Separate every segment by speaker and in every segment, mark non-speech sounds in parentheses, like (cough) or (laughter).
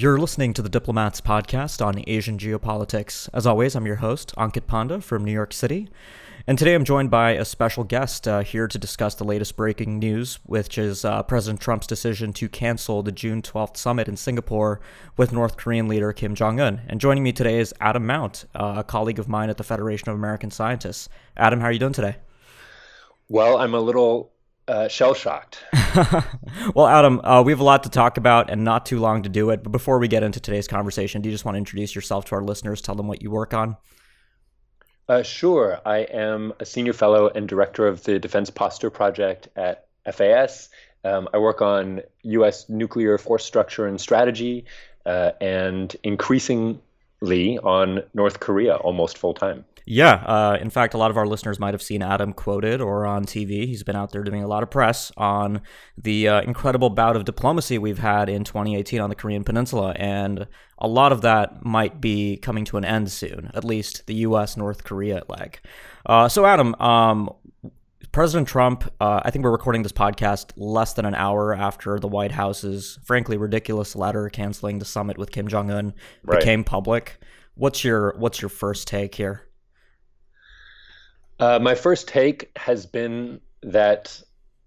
Speaker 1: You're listening to the Diplomats podcast on Asian geopolitics. As always, I'm your host, Ankit Panda from New York City. And today I'm joined by a special guest uh, here to discuss the latest breaking news, which is uh, President Trump's decision to cancel the June 12th summit in Singapore with North Korean leader Kim Jong un. And joining me today is Adam Mount, uh, a colleague of mine at the Federation of American Scientists. Adam, how are you doing today?
Speaker 2: Well, I'm a little uh, shell shocked. (laughs)
Speaker 1: well, Adam, uh, we have a lot to talk about and not too long to do it. But before we get into today's conversation, do you just want to introduce yourself to our listeners? Tell them what you work on.
Speaker 2: Uh, sure. I am a senior fellow and director of the Defense Posture Project at FAS. Um, I work on U.S. nuclear force structure and strategy, uh, and increasingly on North Korea almost full time.
Speaker 1: Yeah. Uh, in fact, a lot of our listeners might have seen Adam quoted or on TV. He's been out there doing a lot of press on the uh, incredible bout of diplomacy we've had in 2018 on the Korean Peninsula. And a lot of that might be coming to an end soon, at least the U.S. North Korea leg. Uh, so, Adam, um, President Trump, uh, I think we're recording this podcast less than an hour after the White House's frankly ridiculous letter canceling the summit with Kim Jong Un right. became public. What's your what's your first take here?
Speaker 2: Uh, my first take has been that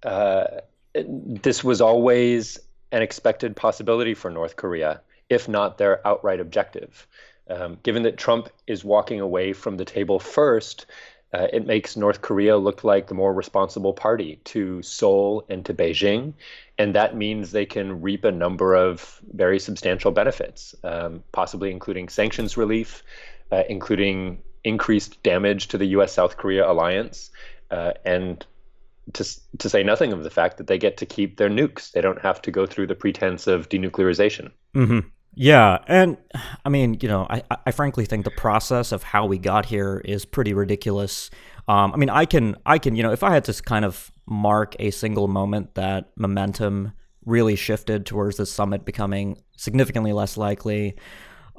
Speaker 2: uh, this was always an expected possibility for North Korea, if not their outright objective. Um, given that Trump is walking away from the table first, uh, it makes North Korea look like the more responsible party to Seoul and to Beijing. And that means they can reap a number of very substantial benefits, um, possibly including sanctions relief, uh, including increased damage to the U.S. South Korea alliance, uh, and to to say nothing of the fact that they get to keep their nukes. They don't have to go through the pretense of denuclearization.
Speaker 1: Mm-hmm. Yeah, and I mean, you know, I, I frankly think the process of how we got here is pretty ridiculous. Um, I mean, I can I can you know, if I had to kind of mark a single moment that momentum really shifted towards this summit becoming significantly less likely.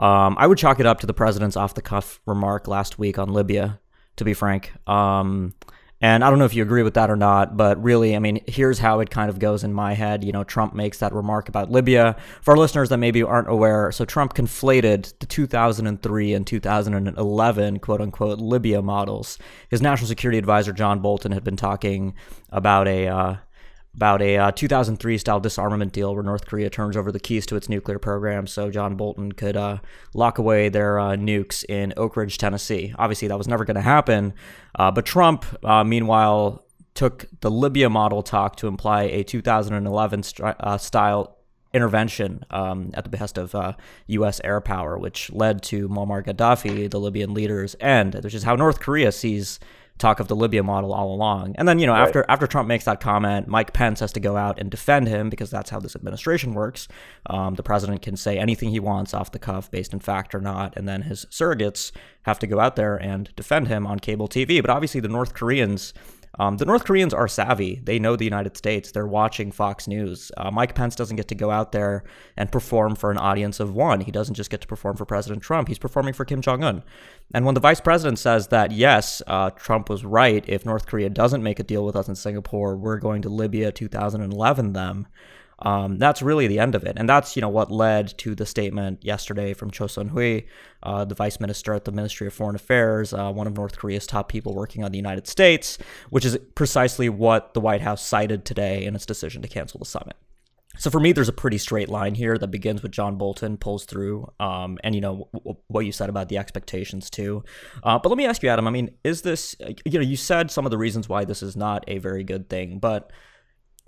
Speaker 1: Um, I would chalk it up to the president's off the cuff remark last week on Libya, to be frank. Um, and I don't know if you agree with that or not, but really, I mean, here's how it kind of goes in my head. You know, Trump makes that remark about Libya. For our listeners that maybe aren't aware, so Trump conflated the 2003 and 2011 quote unquote Libya models. His national security advisor, John Bolton, had been talking about a. Uh, about a uh, 2003 style disarmament deal where North Korea turns over the keys to its nuclear program so John Bolton could uh, lock away their uh, nukes in Oak Ridge, Tennessee. Obviously, that was never going to happen. Uh, but Trump, uh, meanwhile, took the Libya model talk to imply a 2011 st- uh, style intervention um, at the behest of U.S. air power, which led to Muammar Gaddafi, the Libyan leader's end, which is how North Korea sees talk of the Libya model all along. And then, you know, right. after after Trump makes that comment, Mike Pence has to go out and defend him because that's how this administration works. Um, the president can say anything he wants off the cuff, based in fact or not, and then his surrogates have to go out there and defend him on cable TV. But obviously, the North Koreans um, the North Koreans are savvy. They know the United States. They're watching Fox News. Uh, Mike Pence doesn't get to go out there and perform for an audience of one. He doesn't just get to perform for President Trump. He's performing for Kim Jong un. And when the vice president says that, yes, uh, Trump was right, if North Korea doesn't make a deal with us in Singapore, we're going to Libya 2011 them um, that's really the end of it. And that's, you know, what led to the statement yesterday from Cho Sun-hui, uh, the vice minister at the Ministry of Foreign Affairs, uh, one of North Korea's top people working on the United States, which is precisely what the White House cited today in its decision to cancel the summit. So for me, there's a pretty straight line here that begins with John Bolton, pulls through, um, and you know w- what you said about the expectations too. Uh, but let me ask you, Adam. I mean, is this you know you said some of the reasons why this is not a very good thing, but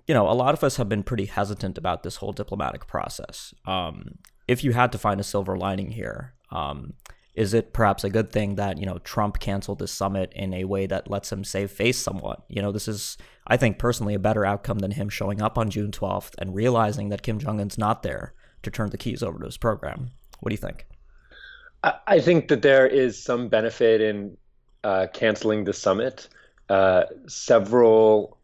Speaker 1: you know, a lot of us have been pretty hesitant about this whole diplomatic process. Um, if you had to find a silver lining here, um, is it perhaps a good thing that you know Trump canceled this summit in a way that lets him save face somewhat? You know, this is, I think, personally a better outcome than him showing up on June 12th and realizing that Kim Jong Un's not there to turn the keys over to his program. What do you think?
Speaker 2: I think that there is some benefit in uh, canceling the summit. Uh, several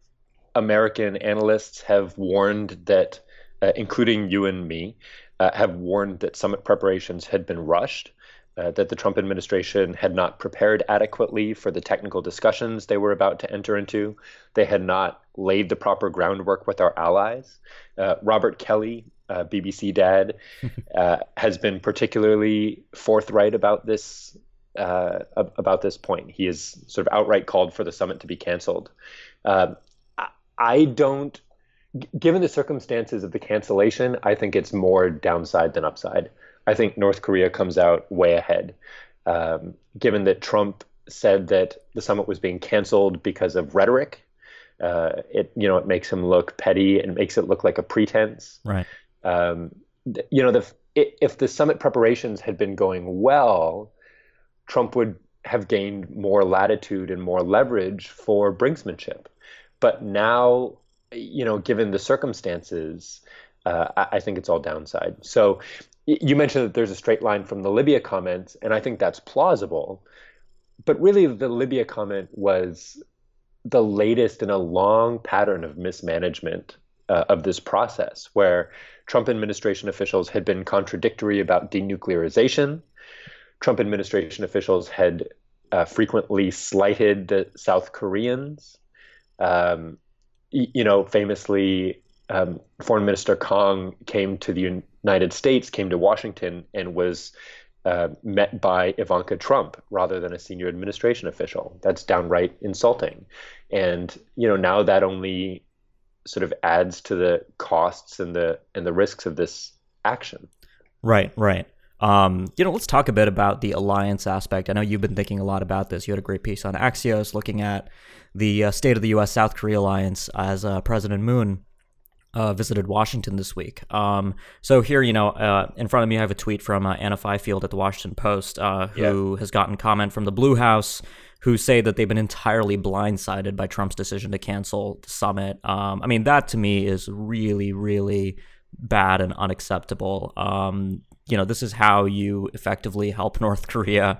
Speaker 2: American analysts have warned that, uh, including you and me, uh, have warned that summit preparations had been rushed, uh, that the Trump administration had not prepared adequately for the technical discussions they were about to enter into. They had not laid the proper groundwork with our allies. Uh, Robert Kelly, uh, BBC Dad, (laughs) uh, has been particularly forthright about this uh, about this point. He has sort of outright called for the summit to be canceled. Uh, I don't, given the circumstances of the cancellation, I think it's more downside than upside. I think North Korea comes out way ahead, um, given that Trump said that the summit was being canceled because of rhetoric. Uh, it you know it makes him look petty and makes it look like a pretense.
Speaker 1: Right.
Speaker 2: Um, you know the if the summit preparations had been going well, Trump would have gained more latitude and more leverage for brinksmanship. But now, you know, given the circumstances, uh, I, I think it's all downside. So you mentioned that there's a straight line from the Libya comment, and I think that's plausible. But really, the Libya comment was the latest in a long pattern of mismanagement uh, of this process, where Trump administration officials had been contradictory about denuclearization. Trump administration officials had uh, frequently slighted the South Koreans um, you know, famously, um, Foreign Minister Kang came to the United States, came to Washington, and was uh, met by Ivanka Trump rather than a senior administration official. That's downright insulting. And you know, now that only sort of adds to the costs and the and the risks of this action.
Speaker 1: Right, right. Um, you know, let's talk a bit about the alliance aspect. I know you've been thinking a lot about this. You had a great piece on Axios looking at the uh, state of the U.S. South Korea alliance as uh, President Moon uh, visited Washington this week. Um, so here, you know, uh, in front of me, I have a tweet from uh, Anna Fifield at the Washington Post, uh, who has gotten comment from the Blue House, who say that they've been entirely blindsided by Trump's decision to cancel the summit. Um, I mean, that to me is really, really bad and unacceptable. Um, you know, this is how you effectively help (laughs) North Korea,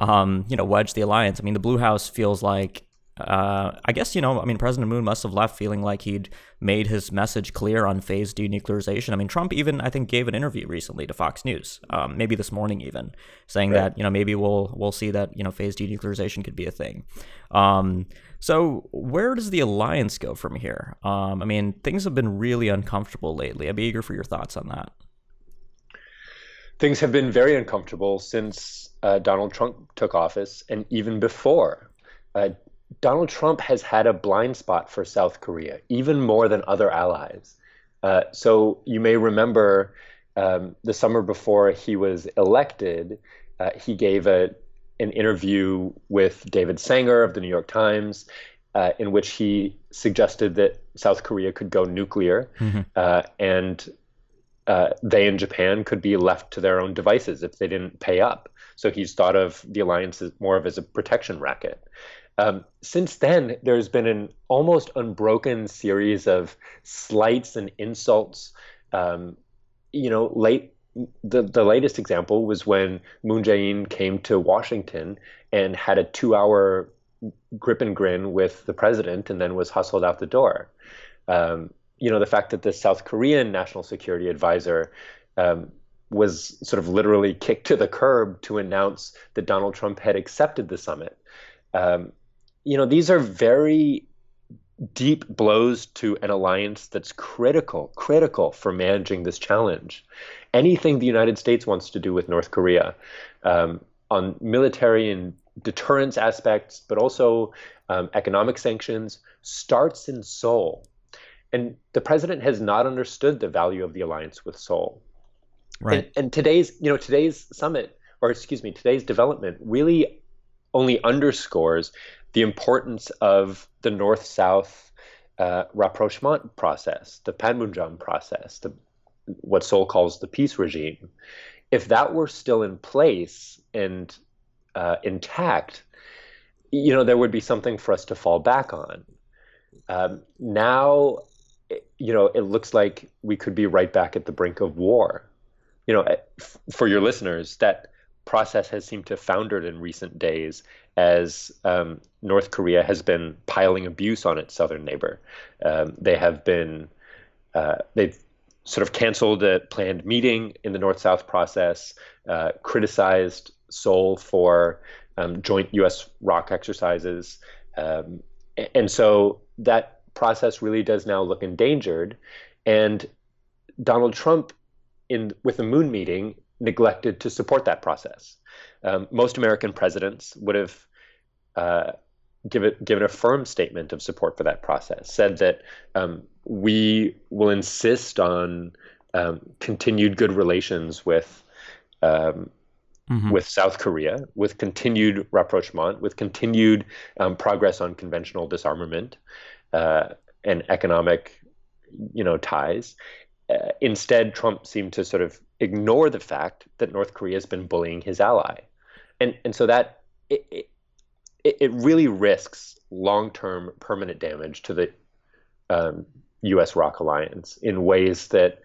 Speaker 1: um, you know, wedge the alliance. I mean, the Blue House feels like, uh, I guess, you know, I mean, President Moon must have left feeling like he'd made his message clear on phase denuclearization. I mean, Trump even, I think, gave an interview recently to Fox News, um, maybe this morning even, saying right. that, you know, maybe we'll, we'll see that, you know, phase denuclearization could be a thing. Um, so where does the alliance go from here? Um, I mean, things have been really uncomfortable lately. I'd be eager for your thoughts on that
Speaker 2: things have been very uncomfortable since uh, Donald Trump took office and even before. Uh, Donald Trump has had a blind spot for South Korea, even more than other allies. Uh, so you may remember um, the summer before he was elected, uh, he gave a, an interview with David Sanger of the New York Times. Uh, in which he suggested that South Korea could go nuclear, mm-hmm. Uh, and uh, they in Japan could be left to their own devices if they didn't pay up. So he's thought of the alliance as more of as a protection racket. Um, since then, there's been an almost unbroken series of slights and insults. Um, you know, late the the latest example was when Moon Jae-in came to Washington and had a two-hour grip and grin with the president, and then was hustled out the door. Um, you know, the fact that the South Korean national security advisor um, was sort of literally kicked to the curb to announce that Donald Trump had accepted the summit. Um, you know, these are very deep blows to an alliance that's critical, critical for managing this challenge. Anything the United States wants to do with North Korea um, on military and deterrence aspects, but also um, economic sanctions, starts in Seoul. And the president has not understood the value of the alliance with Seoul.
Speaker 1: Right.
Speaker 2: And, and today's, you know, today's summit, or excuse me, today's development really only underscores the importance of the North-South uh, rapprochement process, the Panmunjom process, the, what Seoul calls the peace regime. If that were still in place and uh, intact, you know, there would be something for us to fall back on. Um, now you know, it looks like we could be right back at the brink of war. You know, for your listeners, that process has seemed to have foundered in recent days as um, North Korea has been piling abuse on its southern neighbor. Um, they have been, uh, they've sort of canceled a planned meeting in the North South process, uh, criticized Seoul for um, joint U.S. ROK exercises. Um, and so that process really does now look endangered. And Donald Trump, in with the Moon meeting, neglected to support that process. Um, most American presidents would have uh, given given a firm statement of support for that process, said that um, we will insist on um, continued good relations with um, mm-hmm. with South Korea, with continued rapprochement, with continued um, progress on conventional disarmament uh, and economic, you know, ties. Uh, instead, Trump seemed to sort of ignore the fact that North Korea has been bullying his ally, and and so that it, it, it really risks long-term permanent damage to the um, U.S. ROK alliance in ways that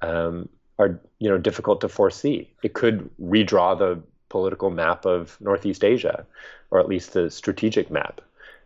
Speaker 2: um, are you know difficult to foresee. It could redraw the political map of Northeast Asia, or at least the strategic map.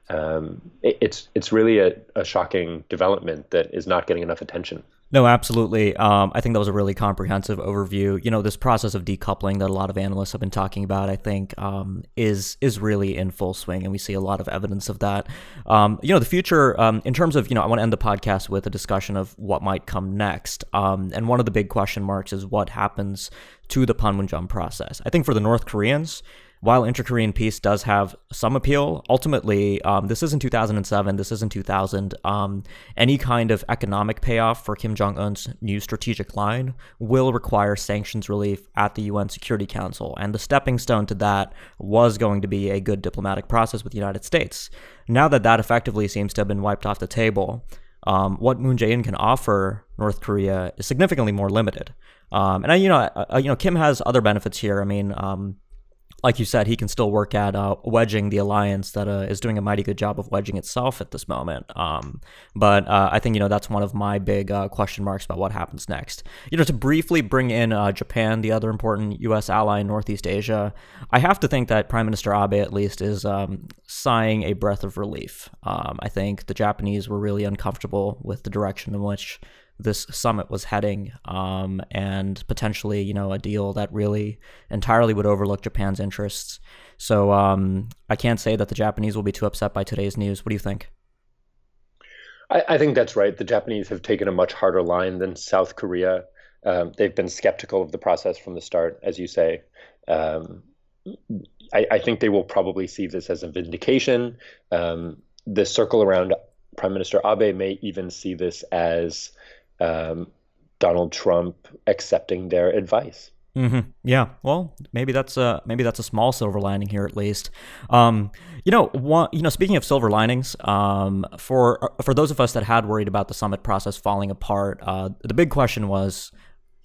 Speaker 2: Um, it, it's it's really a, a shocking development that is not getting enough attention.
Speaker 1: No, absolutely. Um, I think that was a really comprehensive overview. You know, this process of decoupling that a lot of analysts have been talking about, I think, um, is is really in full swing, and we see a lot of evidence of that. Um, you know, the future, um, in terms of, you know, I want to end the podcast with a discussion of what might come next. Um, and one of the big question marks is what happens to the Panmunjom process. I think for the North Koreans, while inter-Korean peace does have some appeal, ultimately, um, this isn't 2007, this isn't 2000. Um, any kind of economic payoff for Kim Jong Un's new strategic line will require sanctions relief at the UN Security Council, and the stepping stone to that was going to be a good diplomatic process with the United States. Now that that effectively seems to have been wiped off the table, um, what Moon Jae-in can offer North Korea is significantly more limited. Um, and I, you know, you know, Kim has other benefits here. I mean, um, like you said, he can still work at uh, wedging the alliance that uh, is doing a mighty good job of wedging itself at this moment. Um, but uh, I think you know that's one of my big uh, question marks about what happens next. You know, to briefly bring in uh, Japan, the other important U.S. ally in Northeast Asia, I have to think that Prime Minister Abe at least is um, sighing a breath of relief. Um, I think the Japanese were really uncomfortable with the direction in which this summit was heading, um, and potentially, you know, a deal that really entirely would overlook Japan's interests. So um, I can't say that the Japanese will be too upset by today's news. What do you think?
Speaker 2: I, I think that's right. The Japanese have taken a much harder line than South Korea. Um, they've been skeptical of the process from the start, as you say. Um, I, I, think they will probably see this as a vindication. Um, the circle around Prime Minister Abe may even see this as um, Donald Trump accepting their advice.
Speaker 1: Mm-hmm. Yeah, well, maybe that's a maybe that's a small silver lining here at least. Um, you know, one, you know, speaking of silver linings, um, for for those of us that had worried about the summit process falling apart, uh, the big question was,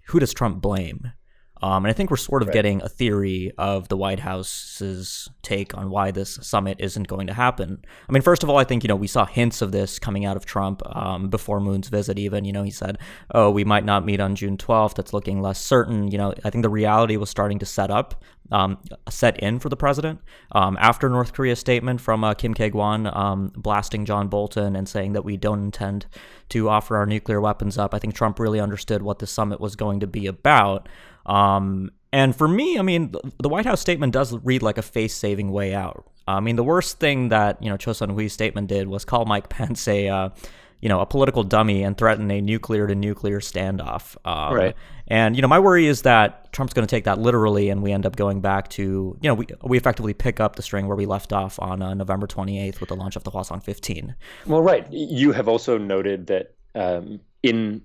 Speaker 1: who does Trump blame? Um, and I think we're sort of right. getting a theory of the White House's take on why this summit isn't going to happen. I mean, first of all, I think you know we saw hints of this coming out of Trump um, before Moon's visit. Even you know he said, "Oh, we might not meet on June 12th. That's looking less certain." You know, I think the reality was starting to set up, um, set in for the president um, after North Korea's statement from uh, Kim Kye-gwan um, blasting John Bolton and saying that we don't intend to offer our nuclear weapons up. I think Trump really understood what the summit was going to be about. Um, and for me, I mean, the White House statement does read like a face-saving way out. I mean, the worst thing that you know Cho Sun-hui's statement did was call Mike Pence a, uh, you know, a political dummy and threaten a nuclear to nuclear standoff. Um,
Speaker 2: right.
Speaker 1: And you know, my worry is that Trump's going to take that literally, and we end up going back to you know we we effectively pick up the string where we left off on uh, November 28th with the launch of the Hwasong 15.
Speaker 2: Well, right. You have also noted that um, in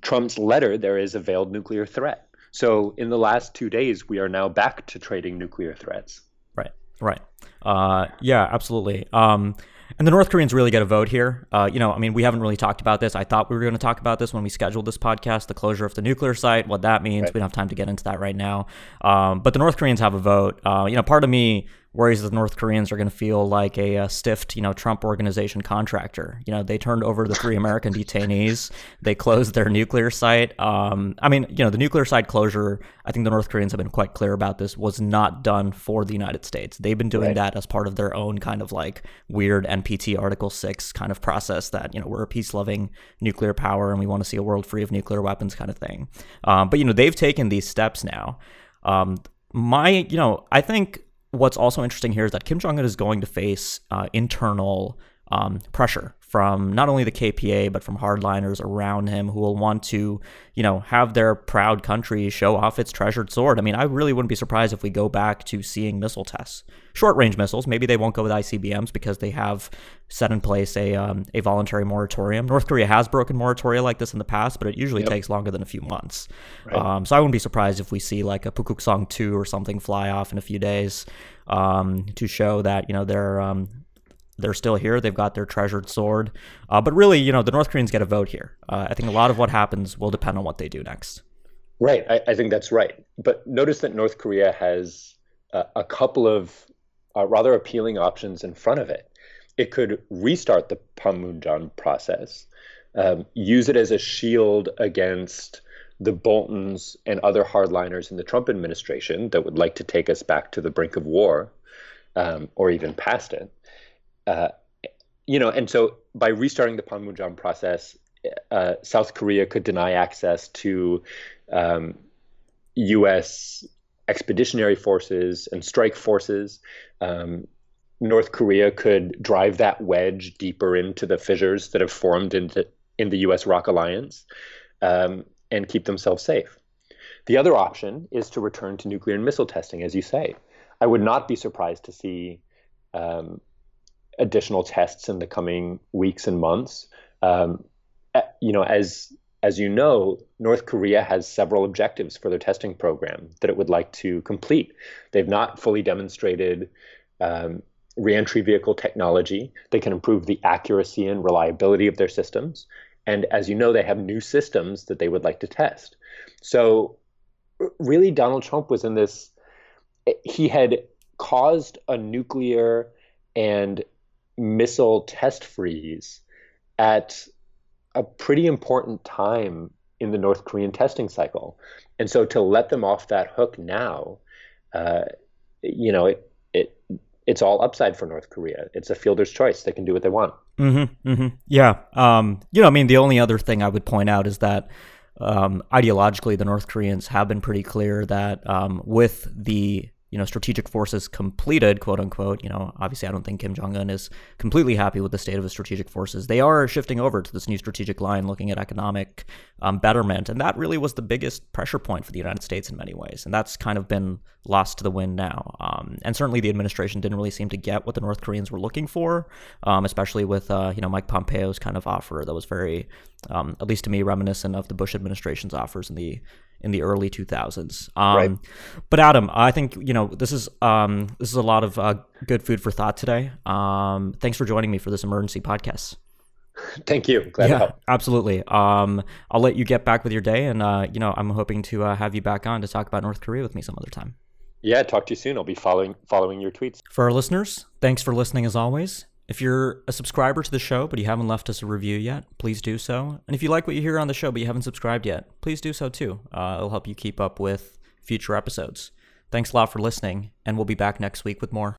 Speaker 2: Trump's letter there is a veiled nuclear threat. So in the last two days, we are now back to trading nuclear threats.
Speaker 1: Right, right. Uh, yeah, absolutely. Um, and the North Koreans really get a vote here. Uh, you know, I mean, we haven't really talked about this. I thought we were going to talk about this when we scheduled this podcast, the closure of the nuclear site, what that means. Right. We don't have time to get into that right now. Um, but the North Koreans have a vote. Uh, you know, part of me worries that the North Koreans are going to feel like a, a, stiffed, you know, Trump organization contractor. You know, they turned over the three American detainees. They closed their nuclear site. Um, I mean, you know, the nuclear site closure. I think the North Koreans have been quite clear about this. Was not done for the United States. They've been doing right. that as part of their own kind of like weird NPT Article Six kind of process. That you know, we're a peace-loving nuclear power and we want to see a world free of nuclear weapons, kind of thing. Um, but you know, they've taken these steps now. Um, my, you know, I think what's also interesting here is that Kim Jong Un is going to face uh, internal um, pressure from not only the KPA but from hardliners around him who will want to, you know, have their proud country show off its treasured sword. I mean, I really wouldn't be surprised if we go back to seeing missile tests, short range missiles. Maybe they won't go with ICBMs because they have set in place a um, a voluntary moratorium. North Korea has broken moratoria like this in the past, but it usually yep. takes longer than a few months. Right. Um, so I wouldn't be surprised if we see like a Pukguksong two or something fly off in a few days um, to show that you know they're um, they're still here. They've got their treasured sword. Uh, but really, you know, the North Koreans get a vote here. Uh, I think a lot of what happens will depend on what they do next.
Speaker 2: Right. I, I think that's right. But notice that North Korea has uh, a couple of uh, rather appealing options in front of it. It could restart the Panmunjom process, um, use it as a shield against the Boltons and other hardliners in the Trump administration that would like to take us back to the brink of war um, or even past it. Uh, you know, and so by restarting the Panmunjom process, uh, South Korea could deny access to um, U.S. expeditionary forces and strike forces. Um, North Korea could drive that wedge deeper into the fissures that have formed into in the U.S. ROK alliance um, and keep themselves safe. The other option is to return to nuclear and missile testing, as you say. I would not be surprised to see um, additional tests in the coming weeks and months. Um, you know, as as you know, North Korea has several objectives for their testing program that it would like to complete. They've not fully demonstrated um, reentry vehicle technology. They can improve the accuracy and reliability of their systems. And as you know, they have new systems that they would like to test. So, really, Donald Trump was in this, he had caused a nuclear and missile test freeze at a pretty important time in the North Korean testing cycle. And so to let them off that hook now, uh, you know, it, it it's all upside for North Korea. It's a fielder's choice. They can do what they want.
Speaker 1: Mm-hmm, mm-hmm. Yeah. Um, you know, I mean, the only other thing I would point out is that um, ideologically, the North Koreans have been pretty clear that um, with the you know strategic forces completed, quote unquote. You know, obviously, I don't think Kim Jong Un is completely happy with the state of his strategic forces. They are shifting over to this new strategic line, looking at economic um, betterment, and that really was the biggest pressure point for the United States in many ways, and that's kind of been lost to the wind now. Um, and certainly, the administration didn't really seem to get what the North Koreans were looking for, um, especially with uh, you know Mike Pompeo's kind of offer that was very, um, at least to me, reminiscent of the Bush administration's offers in the in the early 2000s. Um, right. But Adam, I think you know this is um, this is a lot of uh, good food for thought today. Um, thanks for joining me for this emergency podcast. (laughs)
Speaker 2: Thank you. Glad yeah, to help.
Speaker 1: Absolutely. Um, I'll let you get back with your day, and uh, you know I'm hoping to uh, have you back on to talk about North Korea with me some other time.
Speaker 2: Yeah, talk to you soon. I'll be following following your tweets.
Speaker 1: For our listeners, thanks for listening as always. If you're a subscriber to the show but you haven't left us a review yet, please do so. And if you like what you hear on the show but you haven't subscribed yet, please do so too. Uh, it'll help you keep up with future episodes. Thanks a lot for listening, and we'll be back next week with more.